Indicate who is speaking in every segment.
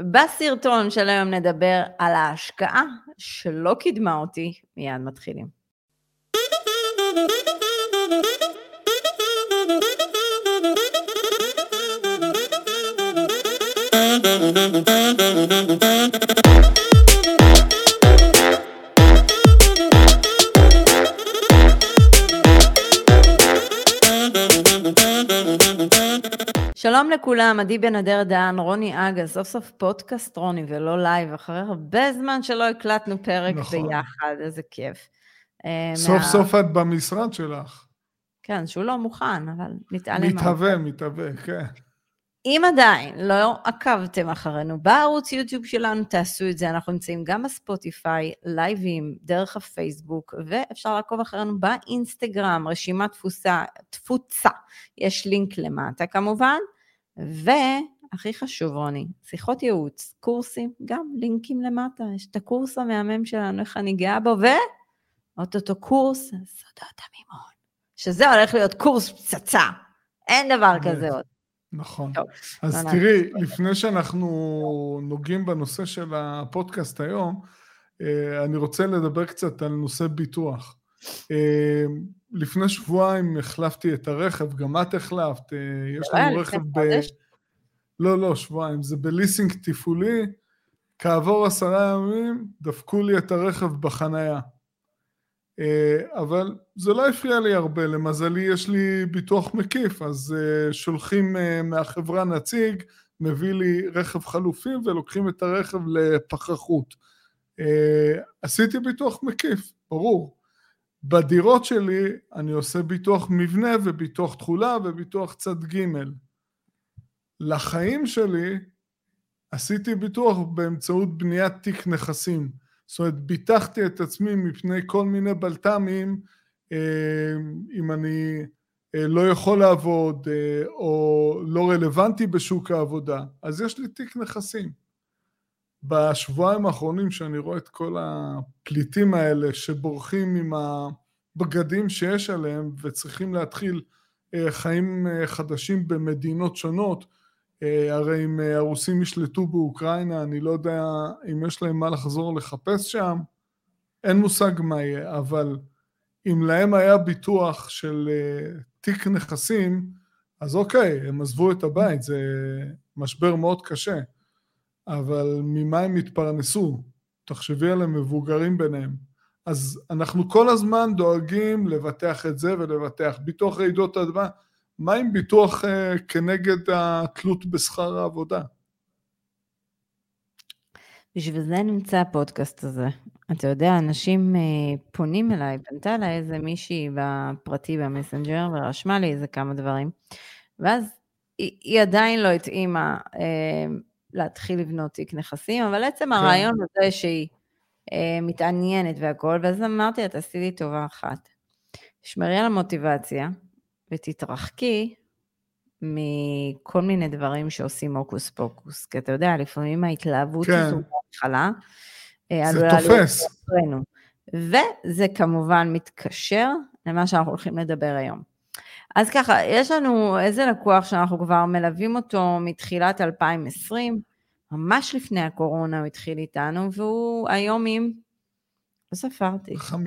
Speaker 1: בסרטון של היום נדבר על ההשקעה שלא קידמה אותי, מיד מתחילים. שלום לכולם, עדי בן אדר דהן, רוני אגה, סוף סוף פודקאסט רוני ולא live, אחרי הרבה זמן שלא הקלטנו פרק נכון. ביחד, איזה כיף.
Speaker 2: אה, סוף מה... סוף את במשרד שלך.
Speaker 1: כן, שהוא לא מוכן, אבל נתעלם.
Speaker 2: מתהווה, מתהווה, כן.
Speaker 1: אם עדיין לא עקבתם אחרינו בערוץ יוטיוב שלנו, תעשו את זה. אנחנו נמצאים גם בספוטיפיי, לייבים, דרך הפייסבוק, ואפשר לעקוב אחרינו באינסטגרם, רשימת תפוסה, תפוצה. יש לינק למטה כמובן, והכי חשוב, רוני, שיחות ייעוץ, קורסים, גם לינקים למטה. יש את הקורס המהמם שלנו, איך אני גאה בו, ואו-טו-טו קורס סודות המימון, שזה הולך להיות קורס פצצה. אין דבר כזה עוד.
Speaker 2: נכון. טוב, אז לא תראי, לפני שאנחנו נוגעים בנושא של הפודקאסט היום, אה, אני רוצה לדבר קצת על נושא ביטוח. אה, לפני שבועיים החלפתי את הרכב, גם את החלפת, אה, יש לנו רכב ב... לא, לא, שבועיים, זה בליסינג תפעולי, כעבור עשרה ימים דפקו לי את הרכב בחנייה. אה, אבל זה לא הפריע לי הרבה, למזלי יש לי ביטוח מקיף, אז אה, שולחים מהחברה נציג, מביא לי רכב חלופי ולוקחים את הרכב לפחחות. עשיתי ביטוח מקיף, ברור. בדירות שלי אני עושה ביטוח מבנה וביטוח תכולה וביטוח צד ג'. לחיים שלי עשיתי ביטוח באמצעות בניית תיק נכסים. זאת אומרת, ביטחתי את עצמי מפני כל מיני בלת"מים, אה, אם אני אה, לא יכול לעבוד אה, או לא רלוונטי בשוק העבודה, אז יש לי תיק נכסים. בשבועיים האחרונים שאני רואה את כל הפליטים האלה שבורחים עם הבגדים שיש עליהם וצריכים להתחיל חיים חדשים במדינות שונות, אה, הרי אם אה, הרוסים ישלטו באוקראינה, אני לא יודע אם יש להם מה לחזור לחפש שם, אין מושג מה יהיה, אבל אם להם היה ביטוח של אה, תיק נכסים, אז אוקיי, הם עזבו את הבית, זה משבר מאוד קשה, אבל ממה הם התפרנסו? תחשבי על המבוגרים ביניהם. אז אנחנו כל הזמן דואגים לבטח את זה ולבטח ביטוח רעידות אדמה. מה עם ביטוח uh, כנגד התלות בשכר העבודה?
Speaker 1: בשביל זה נמצא הפודקאסט הזה. אתה יודע, אנשים uh, פונים אליי, פנתה אליי איזה מישהי בפרטי במסנג'ר ורשמה לי איזה כמה דברים, ואז היא, היא עדיין לא התאימה uh, להתחיל לבנות תיק נכסים, אבל עצם כן. הרעיון הזה שהיא מתעניינת והכול, ואז אמרתי לה, תעשי לי טובה אחת. שמרי על המוטיבציה, ותתרחקי מכל מיני דברים שעושים הוקוס פוקוס. כי אתה יודע, לפעמים ההתלהבות כן. הזו בהתחלה,
Speaker 2: אה, זה תופס.
Speaker 1: וזה כמובן מתקשר למה שאנחנו הולכים לדבר היום. אז ככה, יש לנו איזה לקוח שאנחנו כבר מלווים אותו מתחילת 2020, ממש לפני הקורונה הוא התחיל איתנו, והוא היום עם, לא ספרתי.
Speaker 2: חמ...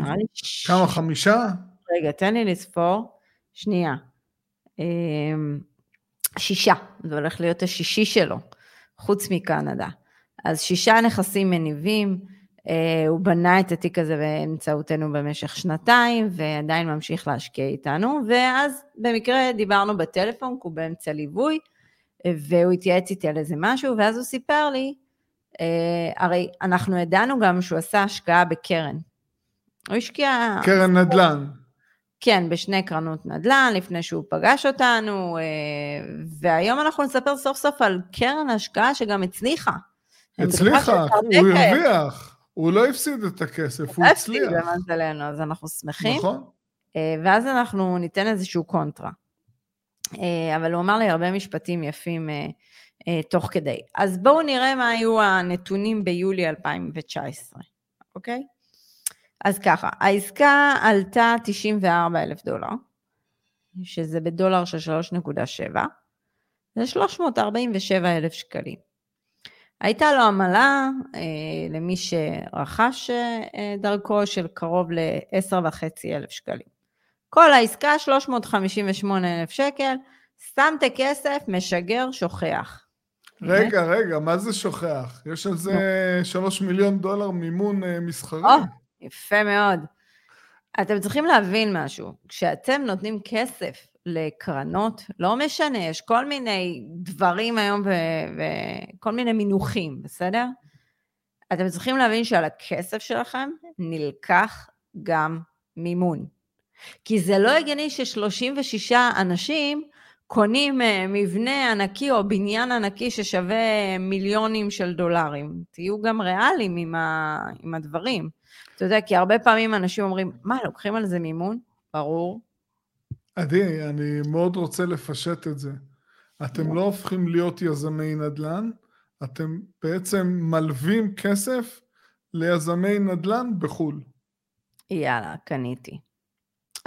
Speaker 2: כמה, חמישה?
Speaker 1: רגע, תן לי לספור. שנייה. אמ, שישה, זה הולך להיות השישי שלו, חוץ מקנדה. אז שישה נכסים מניבים, אה, הוא בנה את התיק הזה באמצעותנו במשך שנתיים, ועדיין ממשיך להשקיע איתנו, ואז במקרה דיברנו בטלפון, כי הוא באמצע ליווי, והוא התייעץ איתי על איזה משהו, ואז הוא סיפר לי, אה, הרי אנחנו ידענו גם שהוא עשה השקעה בקרן. הוא השקיע...
Speaker 2: קרן נדל"ן.
Speaker 1: כן, בשני קרנות נדל"ן, לפני שהוא פגש אותנו, אה, והיום אנחנו נספר סוף סוף על קרן השקעה שגם הצליחה.
Speaker 2: הצליחה, הוא הרוויח, הוא לא הפסיד את הכסף, הוא הצליח.
Speaker 1: הפסיד למזלנו, אז אנחנו שמחים.
Speaker 2: נכון.
Speaker 1: אה, ואז אנחנו ניתן איזשהו קונטרה. אה, אבל הוא אמר לי הרבה משפטים יפים תוך כדי. אז בואו נראה מה היו הנתונים ביולי 2019, אוקיי? אז ככה, העסקה עלתה 94 אלף דולר, שזה בדולר של 3.7, זה 347 אלף שקלים. הייתה לו עמלה אה, למי שרכש אה, דרכו של קרוב ל-10.5 אלף שקלים. כל העסקה 358 אלף שקל, שמת כסף, משגר, שוכח.
Speaker 2: רגע, רגע, מה זה שוכח? יש על זה שלוש מיליון דולר מימון אה, מסחרי. או,
Speaker 1: יפה מאוד. אתם צריכים להבין משהו, כשאתם נותנים כסף לקרנות, לא משנה, יש כל מיני דברים היום וכל מיני מינוחים, בסדר? אתם צריכים להבין שעל הכסף שלכם נלקח גם מימון. כי זה לא הגיוני ש-36 אנשים קונים אה, מבנה ענקי או בניין ענקי ששווה מיליונים של דולרים. תהיו גם ריאליים עם, ה... עם הדברים. אתה יודע, כי הרבה פעמים אנשים אומרים, מה, לוקחים על זה מימון? ברור.
Speaker 2: עדי, אני מאוד רוצה לפשט את זה. אתם לא הופכים להיות יזמי נדל"ן, אתם בעצם מלווים כסף ליזמי נדל"ן בחו"ל.
Speaker 1: יאללה, קניתי.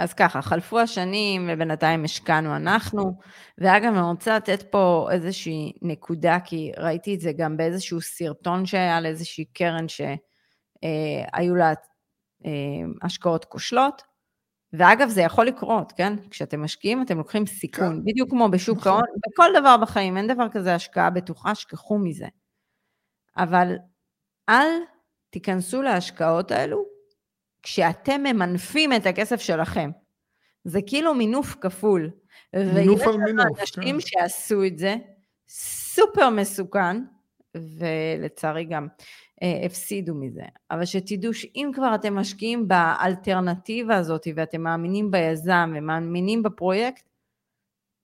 Speaker 1: אז ככה, חלפו השנים ובינתיים השקענו אנחנו, ואגב, אני רוצה לתת פה איזושהי נקודה, כי ראיתי את זה גם באיזשהו סרטון שהיה לאיזושהי קרן שהיו לה אה, השקעות כושלות, ואגב, זה יכול לקרות, כן? כשאתם משקיעים, אתם לוקחים סיכון, כן. בדיוק כמו בשוק נכון. ההון, בכל דבר בחיים, אין דבר כזה השקעה בטוחה, שכחו מזה. אבל אל תיכנסו להשקעות האלו כשאתם ממנפים את הכסף שלכם. זה כאילו מינוף כפול.
Speaker 2: מינוף על מינוף,
Speaker 1: ויש אנשים כן. שעשו את זה, סופר מסוכן, ולצערי גם אה, הפסידו מזה. אבל שתדעו שאם כבר אתם משקיעים באלטרנטיבה הזאת ואתם מאמינים ביזם ומאמינים בפרויקט,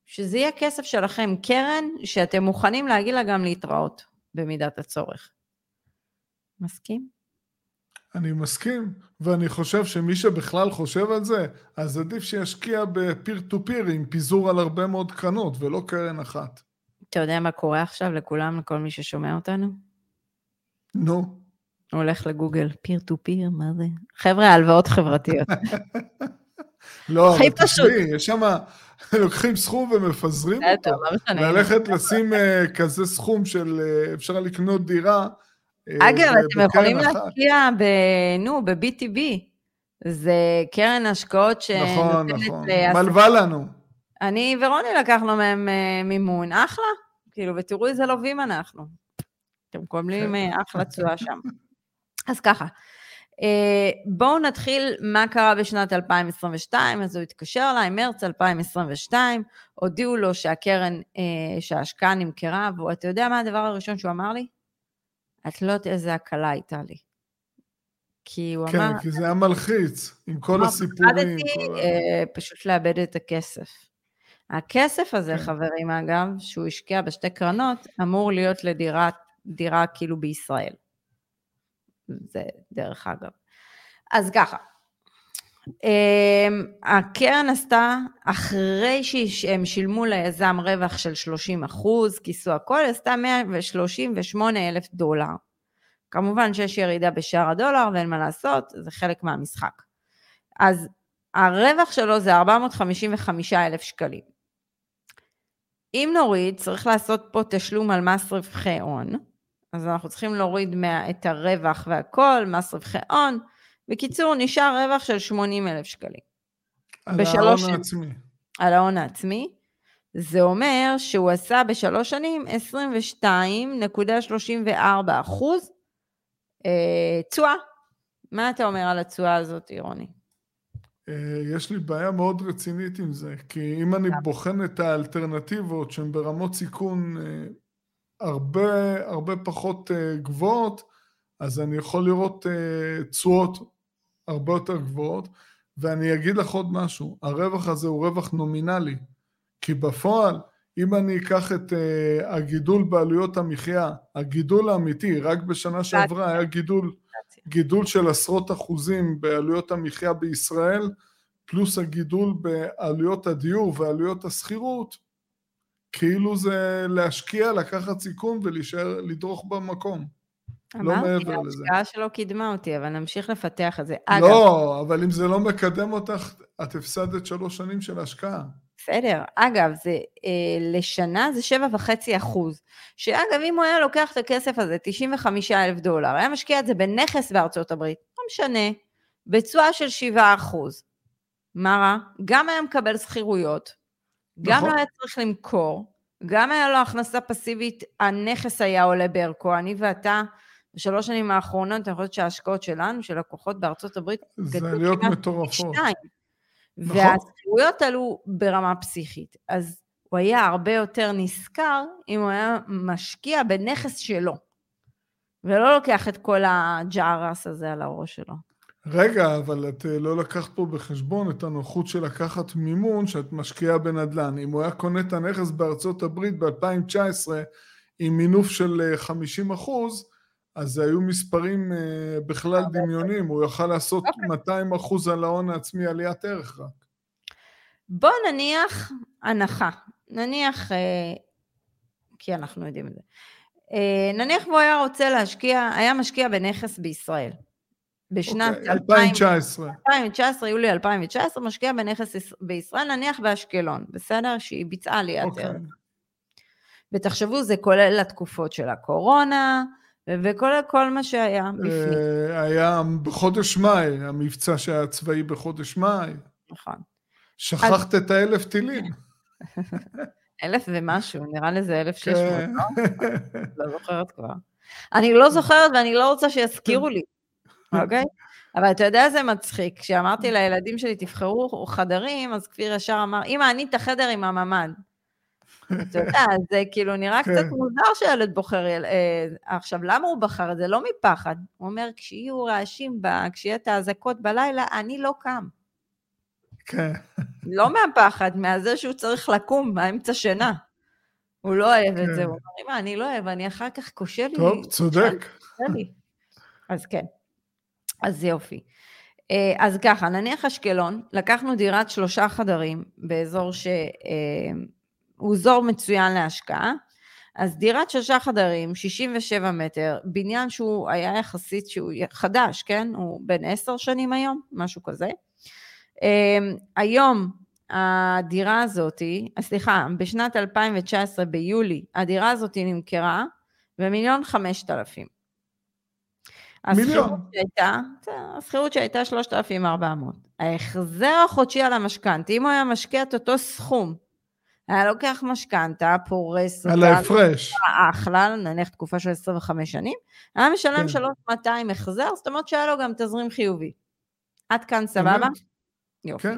Speaker 1: שזה יהיה כסף שלכם, קרן שאתם מוכנים להגיד לה גם להתראות במידת הצורך. מסכים?
Speaker 2: אני מסכים, ואני חושב שמי שבכלל חושב על זה, אז עדיף שישקיע בפיר טו פיר עם פיזור על הרבה מאוד קרנות, ולא קרן אחת.
Speaker 1: אתה יודע מה קורה עכשיו לכולם, לכל מי ששומע אותנו?
Speaker 2: נו.
Speaker 1: הוא הולך לגוגל, פיר טו פיר, מה זה? חבר'ה, הלוואות חברתיות.
Speaker 2: לא, אבל תשמעי, יש שם, לוקחים סכום ומפזרים אותו. לא ללכת לשים אה, כזה סכום של, אה, אפשר לקנות דירה,
Speaker 1: אגב, אתם יכולים להשקיע ב... נו, ב-BTB. זה קרן השקעות ש...
Speaker 2: נכון, נכון. מלווה לנו.
Speaker 1: אני ורוני לקחנו מהם אה, מימון, אחלה. כאילו, ותראו איזה לווים אנחנו. אתם מקבלים כן. אה, אחלה תשואה שם. אז ככה, בואו נתחיל מה קרה בשנת 2022, אז הוא התקשר אליי, מרץ 2022, הודיעו לו שהקרן, שההשקעה נמכרה, ואתה יודע מה הדבר הראשון שהוא אמר לי? את לא יודעת איזה הקלה הייתה לי. כי הוא
Speaker 2: כן,
Speaker 1: אמר...
Speaker 2: כן, כי זה היה מלחיץ, עם כל הסיפורים. פחדתי
Speaker 1: כל... אה, פשוט לאבד את הכסף. הכסף הזה, כן. חברים, אגב, שהוא השקיע בשתי קרנות, אמור להיות לדירה דירה כאילו בישראל. זה דרך אגב. אז ככה, הקרן עשתה, אחרי שהם שילמו ליזם רווח של 30 אחוז, כיסו הכל, עשתה 138 אלף דולר. כמובן שיש ירידה בשער הדולר ואין מה לעשות, זה חלק מהמשחק. אז הרווח שלו זה 455 אלף שקלים. אם נוריד, צריך לעשות פה תשלום על מס רווחי הון, אז אנחנו צריכים להוריד מה, את הרווח והכל, מס רווחי הון, בקיצור, נשאר רווח של 80 אלף שקלים.
Speaker 2: על ההון העצמי.
Speaker 1: על ההון העצמי. זה אומר שהוא עשה בשלוש שנים 22.34 אחוז אה, תשואה. מה אתה אומר על התשואה הזאת, רוני?
Speaker 2: אה, יש לי בעיה מאוד רצינית עם זה, כי אם אני בוחן את האלטרנטיבות שהן ברמות סיכון אה, הרבה, הרבה פחות גבוהות, אז אני יכול לראות תשואות הרבה יותר גבוהות, ואני אגיד לך עוד משהו, הרווח הזה הוא רווח נומינלי, כי בפועל, אם אני אקח את uh, הגידול בעלויות המחיה, הגידול האמיתי, רק בשנה שעברה היה גידול, גידול של עשרות אחוזים בעלויות המחיה בישראל, פלוס הגידול בעלויות הדיור ועלויות השכירות, כאילו זה להשקיע, לקחת סיכון ולהישאר, לדרוך במקום. לא. אמרתי,
Speaker 1: ההשקעה שלו קידמה אותי, אבל נמשיך לפתח את זה.
Speaker 2: אגב, לא, אבל אם זה לא מקדם אותך, את הפסדת שלוש שנים של השקעה.
Speaker 1: בסדר. אגב, זה, אה, לשנה זה 7.5 אחוז. שאגב, אם הוא היה לוקח את הכסף הזה, 95 אלף דולר, היה משקיע את זה בנכס בארצות הברית, לא משנה, בתשואה של 7 אחוז. מה רע? גם היה מקבל שכירויות, גם
Speaker 2: נכון.
Speaker 1: לא היה צריך למכור, גם היה לו הכנסה פסיבית, הנכס היה עולה בערכו. אני ואתה, בשלוש שנים האחרונות, אני חושבת שההשקעות שלנו, של לקוחות בארצות הברית,
Speaker 2: זה
Speaker 1: גדלו כמעט
Speaker 2: מטורפות. נכון.
Speaker 1: והשכירויות עלו ברמה פסיכית. אז הוא היה הרבה יותר נשכר אם הוא היה משקיע בנכס שלו, ולא לוקח את כל הג'ערס הזה על הראש שלו.
Speaker 2: רגע, אבל את אה, לא לקחת פה בחשבון את הנוחות של לקחת מימון שאת משקיעה בנדל"ן. אם הוא היה קונה את הנכס בארצות הברית ב-2019 עם מינוף של אה, 50 אחוז, אז היו מספרים אה, בכלל דמיונים, הוא יכל לעשות
Speaker 1: אוקיי.
Speaker 2: 200 אחוז על ההון העצמי עליית ערך רק.
Speaker 1: בוא נניח הנחה, נניח, אה, כי אנחנו יודעים את זה, אה, נניח והוא היה רוצה להשקיע, היה משקיע בנכס בישראל. בשנת 2000
Speaker 2: 2019.
Speaker 1: 2019, יולי 2019, משקיע בנכס יש- בישראל, נניח באשקלון, בסדר? שהיא ביצעה עליית
Speaker 2: אוקיי.
Speaker 1: ערך. ותחשבו, זה כולל התקופות של הקורונה, ו- וכולל כל מה שהיה בפנים,
Speaker 2: אה, היה בחודש מאי, המבצע שהיה צבאי בחודש מאי.
Speaker 1: נכון.
Speaker 2: שכחת את האלף טילים.
Speaker 1: אלף ומשהו, נראה לי זה אלף שש מאות,
Speaker 2: כן.
Speaker 1: לא זוכרת כבר. אני לא זוכרת ואני לא רוצה שיזכירו לי, אוקיי? אבל אתה יודע איזה מצחיק, כשאמרתי לילדים שלי, תבחרו חדרים, אז כפיר ישר אמר, אמא, אני את החדר עם הממ"ד. אתה יודע, זה כאילו נראה
Speaker 2: כן.
Speaker 1: קצת מוזר שהילד בוחר, אה, עכשיו, למה הוא בחר את זה? לא מפחד. הוא אומר, כשיהיו רעשים, ב- כשיהיה את האזעקות בלילה, אני לא קם.
Speaker 2: כן.
Speaker 1: לא מהפחד, מהזה שהוא צריך לקום באמצע שינה. הוא לא אוהב את
Speaker 2: כן.
Speaker 1: זה, הוא אומר, אמא, אני לא אוהב, אני אחר כך קשה לי.
Speaker 2: טוב, צודק.
Speaker 1: קשה לי." אז כן, אז יופי. אה, אז ככה, נניח אשקלון, לקחנו דירת שלושה חדרים באזור שהוא אזור מצוין להשקעה, אז דירת שלושה חדרים, 67 מטר, בניין שהוא היה יחסית שהוא חדש, כן? הוא בן עשר שנים היום, משהו כזה. Um, היום הדירה הזאתי, סליחה, בשנת 2019 ביולי, הדירה הזאתי נמכרה במיליון חמשת אלפים.
Speaker 2: מיליון.
Speaker 1: שהייתה, השכירות שהייתה 3,400. ההחזר החודשי על המשכנתה, אם הוא היה משקיע את אותו סכום, היה לוקח משכנתה, פורס
Speaker 2: על ההפרש.
Speaker 1: אחלה, נניח תקופה של 25 שנים, היה משלם
Speaker 2: כן.
Speaker 1: 3,200 החזר, זאת אומרת שהיה לו גם תזרים חיובי. עד כאן סבבה? יופי.
Speaker 2: כן,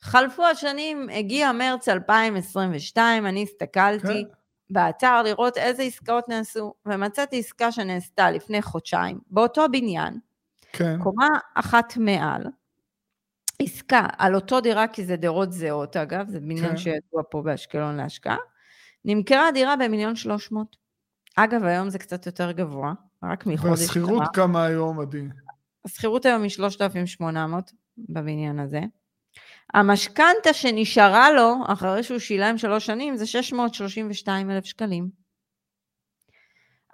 Speaker 1: חלפו השנים, הגיע מרץ 2022, אני הסתכלתי
Speaker 2: כן.
Speaker 1: באתר לראות איזה עסקאות נעשו, ומצאתי עסקה שנעשתה לפני חודשיים, באותו בניין,
Speaker 2: כן.
Speaker 1: קומה אחת מעל, עסקה על אותו דירה, כי זה דירות זהות אגב, זה בניין
Speaker 2: כן.
Speaker 1: שידוע פה באשקלון להשקעה, נמכרה דירה במיליון שלוש מאות. אגב, היום זה קצת יותר גבוה, רק מחודש.
Speaker 2: והשכירות
Speaker 1: עבר.
Speaker 2: כמה היום, עדי?
Speaker 1: השכירות היום היא 3,800 בבניין הזה. המשכנתה שנשארה לו, אחרי שהוא שילם שלוש שנים, זה 632 אלף שקלים.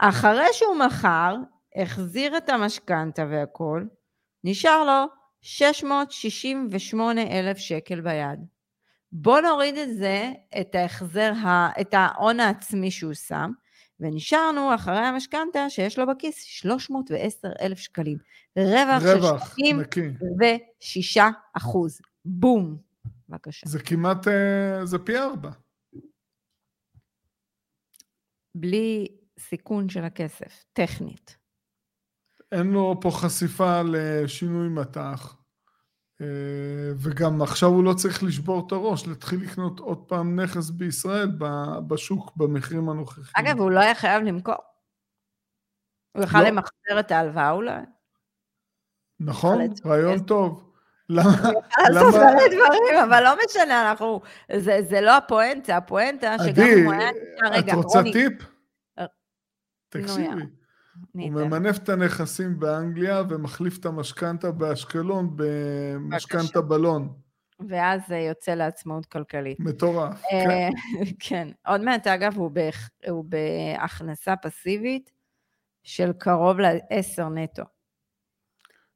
Speaker 1: אחרי שהוא מכר, החזיר את המשכנתה והכול, נשאר לו 668 אלף שקל ביד. בוא נוריד את זה, את ההחזר, את ההון העצמי שהוא שם, ונשארנו אחרי המשכנתה שיש לו בכיס 310 אלף שקלים. רווח,
Speaker 2: רווח,
Speaker 1: של
Speaker 2: נקי.
Speaker 1: 36 אחוז. בום. בבקשה.
Speaker 2: זה כמעט, אה, זה פי ארבע.
Speaker 1: בלי סיכון של הכסף, טכנית.
Speaker 2: אין לו פה חשיפה לשינוי מטח. אה, וגם עכשיו הוא לא צריך לשבור את הראש, להתחיל לקנות עוד פעם נכס בישראל בשוק במחירים הנוכחיים.
Speaker 1: אגב, הוא לא היה חייב למכור. הוא יכל
Speaker 2: לא.
Speaker 1: למחזר את ההלוואה אולי.
Speaker 2: נכון? רעיון
Speaker 1: כסף.
Speaker 2: טוב. למה?
Speaker 1: לעשות מלא דברים, אבל לא משנה, אנחנו... זה זה לא הפואנטה, הפואנטה שגם
Speaker 2: עדי,
Speaker 1: אם הוא היה... נשאר- רגע,
Speaker 2: את רוצה
Speaker 1: רוני,
Speaker 2: טיפ?
Speaker 1: אה,
Speaker 2: תקשיבי, הוא. ממנף את הנכסים באנגליה ומחליף את המשכנתה באשקלון במשכנתה בלון.
Speaker 1: ואז זה יוצא לעצמאות כלכלית.
Speaker 2: מטורף. כן.
Speaker 1: אה, כן. עוד מעט, אגב, הוא בהכ- הוא בהכנסה פסיבית של קרוב ל-10 נטו.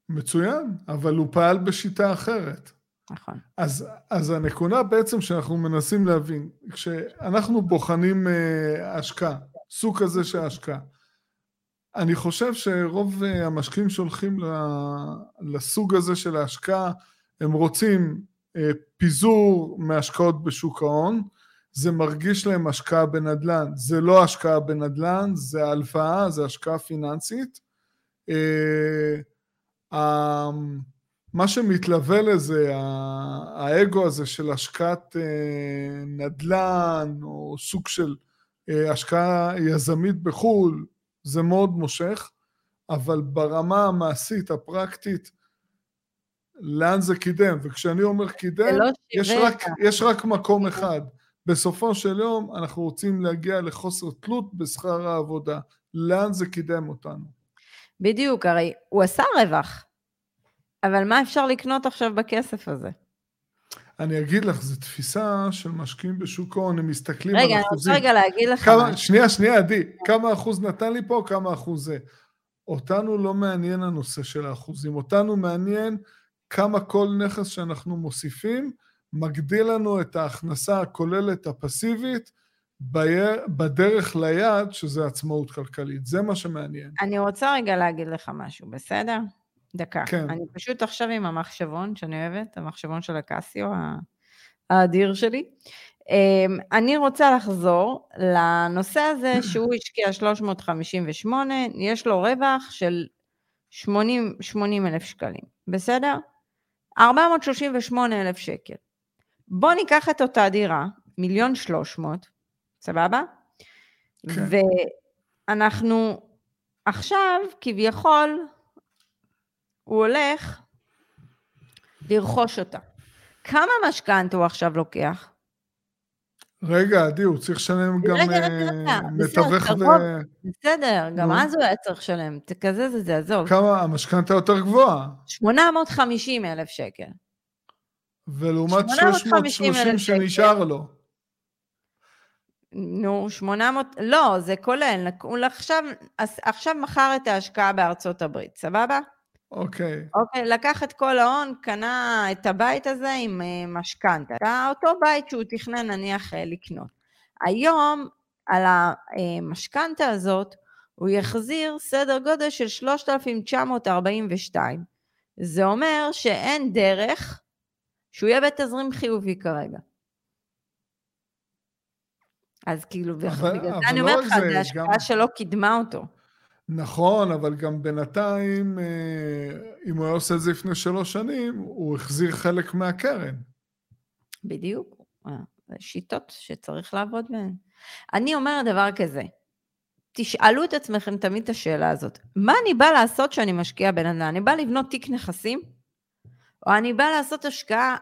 Speaker 2: מצוין, אבל הוא פעל בשיטה אחרת.
Speaker 1: נכון.
Speaker 2: אז, אז הנקודה בעצם שאנחנו מנסים להבין, כשאנחנו בוחנים אה, השקעה, סוג כזה של השקעה, אני חושב שרוב אה, המשקיעים שהולכים לסוג הזה של ההשקעה, הם רוצים אה, פיזור מהשקעות בשוק ההון, זה מרגיש להם השקעה בנדל"ן, זה לא השקעה בנדל"ן, זה הלוואה, זה השקעה פיננסית. מה שמתלווה לזה, האגו הזה של השקעת אה, נדל"ן, או סוג של אה, השקעה יזמית בחו"ל, זה מאוד מושך, אבל ברמה המעשית, הפרקטית, לאן זה קידם? וכשאני אומר קידם, לא יש, רק, יש רק מקום אחד. בסופו של יום אנחנו רוצים להגיע לחוסר תלות בשכר העבודה. לאן זה קידם אותנו?
Speaker 1: בדיוק, הרי הוא עשה רווח. אבל מה אפשר לקנות עכשיו בכסף הזה?
Speaker 2: אני אגיד לך, זו תפיסה של משקיעים בשוק ההון, הם מסתכלים
Speaker 1: רגע, על אחוזים. רגע, אני רוצה רגע להגיד לך
Speaker 2: כמה. שנייה, שנייה, עדי, כמה אחוז נתן לי פה, כמה אחוז זה. אותנו לא מעניין הנושא של האחוזים, אותנו מעניין כמה כל נכס שאנחנו מוסיפים מגדיל לנו את ההכנסה הכוללת הפסיבית בדרך ליעד, שזה עצמאות כלכלית. זה מה שמעניין.
Speaker 1: אני רוצה רגע להגיד לך משהו, בסדר? דקה. כן. אני פשוט עכשיו עם המחשבון שאני אוהבת, המחשבון של הקסיו האדיר שלי. אמ, אני רוצה לחזור לנושא הזה שהוא השקיע 358, יש לו רווח של 80, 80 אלף שקלים, בסדר? 438 אלף שקל. בוא ניקח את אותה דירה, מיליון שלוש מאות, סבבה? כן. ואנחנו עכשיו כביכול הוא הולך לרכוש אותה. כמה משכנתה הוא עכשיו לוקח?
Speaker 2: רגע, עדי, הוא צריך לשלם גם
Speaker 1: אה, מתווך ל... בסדר, גם אז הוא היה צריך לשלם, תקזז את זה, עזוב.
Speaker 2: כמה, המשכנתה יותר גבוהה.
Speaker 1: 850 אלף שקל.
Speaker 2: ולעומת 330 שנשאר לו.
Speaker 1: נו, 800, לא, זה כולל, הוא עכשיו, עכשיו מכר את ההשקעה בארצות הברית, סבבה?
Speaker 2: אוקיי.
Speaker 1: אוקיי, לקח את כל ההון, קנה את הבית הזה עם אה, משכנתה. אותו בית שהוא תכנן נניח אה, לקנות. היום, על המשכנתה הזאת, הוא יחזיר סדר גודל של 3,942. זה אומר שאין דרך שהוא יהיה בתזרים חיובי כרגע. אז כאילו, בגלל זה אני לא אומרת לך, זו השקעה. שלא קידמה אותו.
Speaker 2: נכון, אבל גם בינתיים, אה, אם הוא היה עושה את זה לפני שלוש שנים, הוא החזיר חלק מהקרן.
Speaker 1: בדיוק, אה, שיטות שצריך לעבוד בהן. אני אומרת דבר כזה, תשאלו את עצמכם תמיד את השאלה הזאת, מה אני באה לעשות כשאני משקיע בנדל"ן? אני באה לבנות תיק נכסים? או אני באה לעשות השקעה,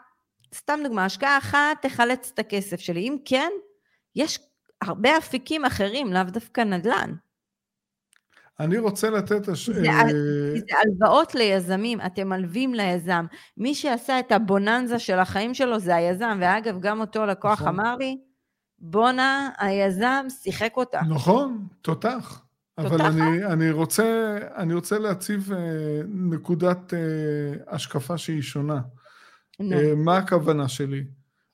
Speaker 1: סתם דוגמה, השקעה אחת תחלץ את הכסף שלי. אם כן, יש הרבה אפיקים אחרים, לאו דווקא נדל"ן.
Speaker 2: אני רוצה לתת... הש...
Speaker 1: זה, אה, זה הלוואות ליזמים, אתם מלווים ליזם. מי שעשה את הבוננזה של החיים שלו זה היזם, ואגב, גם אותו לקוח נכון. אמר לי, בואנה, היזם שיחק אותה.
Speaker 2: נכון, תותח. אבל אני, אני, רוצה, אני רוצה להציב אה, נקודת אה, השקפה שהיא שונה. מה הכוונה שלי?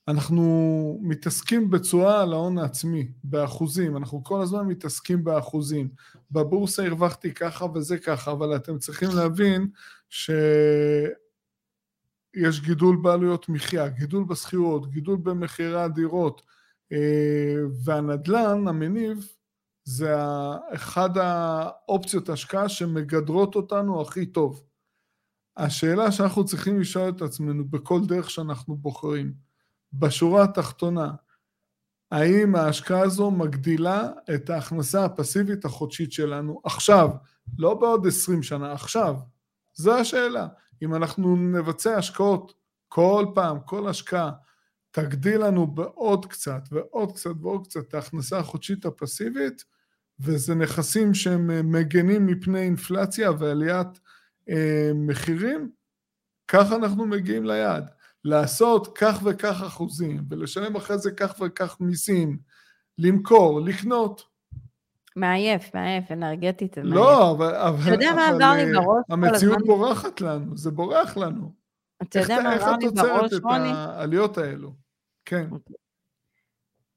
Speaker 2: אנחנו מתעסקים בתשואה על ההון העצמי, באחוזים, אנחנו כל הזמן מתעסקים באחוזים. בבורסה הרווחתי ככה וזה ככה, אבל אתם צריכים להבין שיש גידול בעלויות מחיה, גידול בשכירות, גידול במחירי הדירות, אה, והנדל"ן, המניב, זה אחד האופציות השקעה שמגדרות אותנו הכי טוב. השאלה שאנחנו צריכים לשאול את עצמנו בכל דרך שאנחנו בוחרים, בשורה התחתונה, האם ההשקעה הזו מגדילה את ההכנסה הפסיבית החודשית שלנו עכשיו, לא בעוד עשרים שנה, עכשיו. זו השאלה. אם אנחנו נבצע השקעות כל פעם, כל השקעה, תגדיל לנו בעוד קצת ועוד קצת ועוד קצת את ההכנסה החודשית הפסיבית, וזה נכסים שהם מגנים מפני אינפלציה ועליית אה, מחירים, ככה אנחנו מגיעים ליעד. לעשות כך וכך אחוזים, ולשלם אחרי זה כך וכך מיסים, למכור, לקנות.
Speaker 1: מעייף, מעייף, אנרגטית זה
Speaker 2: לא, מעייף. לא, אבל, אתה יודע מה עבר לי בראש המציאות בורחת לנו, זה בורח לנו.
Speaker 1: אתה יודע מה
Speaker 2: איך
Speaker 1: עבר
Speaker 2: את
Speaker 1: לי
Speaker 2: עוצרת
Speaker 1: בראש,
Speaker 2: את
Speaker 1: רוני?
Speaker 2: העליות האלו? כן.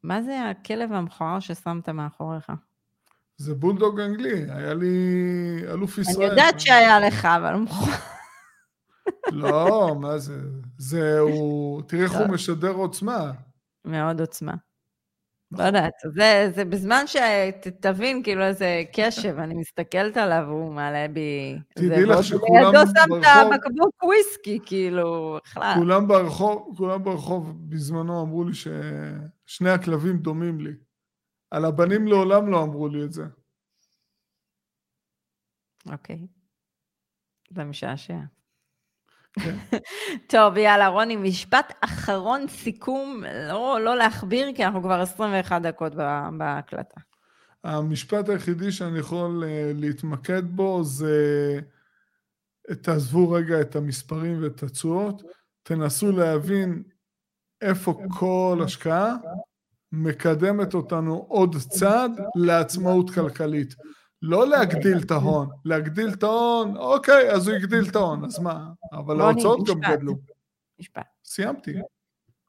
Speaker 1: מה זה הכלב המכוער ששמת מאחוריך?
Speaker 2: זה בולדוג אנגלי, היה לי אלוף ישראל.
Speaker 1: אני יודעת שהיה לך, אבל הוא מכוער.
Speaker 2: לא, מה זה? זה הוא... תראי איך הוא משדר עוצמה.
Speaker 1: מאוד עוצמה. לא
Speaker 2: נכון.
Speaker 1: יודעת, זה, זה בזמן שתבין כאילו איזה קשב, אני מסתכלת עליו, הוא מעלה בי...
Speaker 2: תדעי לך שכולם
Speaker 1: לידו שמת
Speaker 2: ברחוב-
Speaker 1: בקבוק וויסקי, כאילו, בכלל.
Speaker 2: כולם ברחוב, כולם ברחוב בזמנו אמרו לי ששני הכלבים דומים לי. על הבנים לעולם לא אמרו לי את זה.
Speaker 1: אוקיי. זה משעשע.
Speaker 2: כן.
Speaker 1: טוב, יאללה, רוני, משפט אחרון, סיכום, לא, לא להכביר, כי אנחנו כבר 21 דקות בהקלטה.
Speaker 2: המשפט היחידי שאני יכול אה, להתמקד בו זה תעזבו רגע את המספרים ואת התשואות, תנסו להבין איפה כל השקעה מקדמת אותנו עוד צעד לעצמאות כלכלית. לא להגדיל את ההון, להגדיל את ההון, אוקיי, אז הוא הגדיל את ההון, אז מה? אבל
Speaker 1: רוני,
Speaker 2: ההוצאות גם. גדלו.
Speaker 1: משפט.
Speaker 2: סיימתי.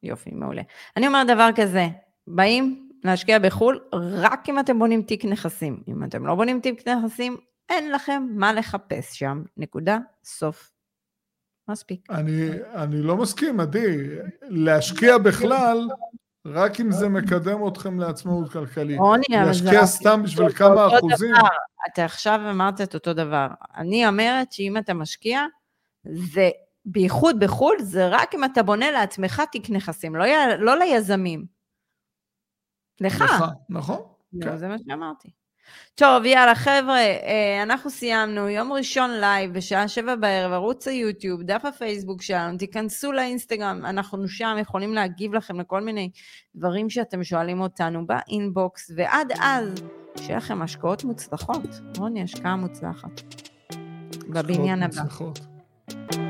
Speaker 1: יופי, מעולה. אני אומרת דבר כזה, באים להשקיע בחו"ל רק אם אתם בונים תיק נכסים. אם אתם לא בונים תיק נכסים, אין לכם מה לחפש שם. נקודה, סוף. מספיק.
Speaker 2: אני, אני לא מסכים, עדי. להשקיע בכלל, רק אם זה מקדם אתכם לעצמאות כלכלית.
Speaker 1: רוני, אבל זה
Speaker 2: להשקיע סתם בשביל כמה אחוזים,
Speaker 1: דבר. אתה עכשיו אמרת את אותו דבר. אני אומרת שאם אתה משקיע, זה בייחוד בחו"ל, זה רק אם אתה בונה לעצמך תיק נכסים, לא, י- לא ליזמים. לך.
Speaker 2: לך, נכון?
Speaker 1: נו,
Speaker 2: כן.
Speaker 1: זה מה שאמרתי. טוב, יאללה, חבר'ה, אה, אנחנו סיימנו, יום ראשון live, בשעה שבע בערב, ערוץ היוטיוב, דף הפייסבוק שלנו, תיכנסו לאינסטגרם, אנחנו שם יכולים להגיב לכם לכל מיני דברים שאתם שואלים אותנו ב inbox, ועד אז, שיהיה לכם השקעות מוצלחות. רוני, השקעה מוצלחת. בבניין הבא.
Speaker 2: מוצלחות. Thank you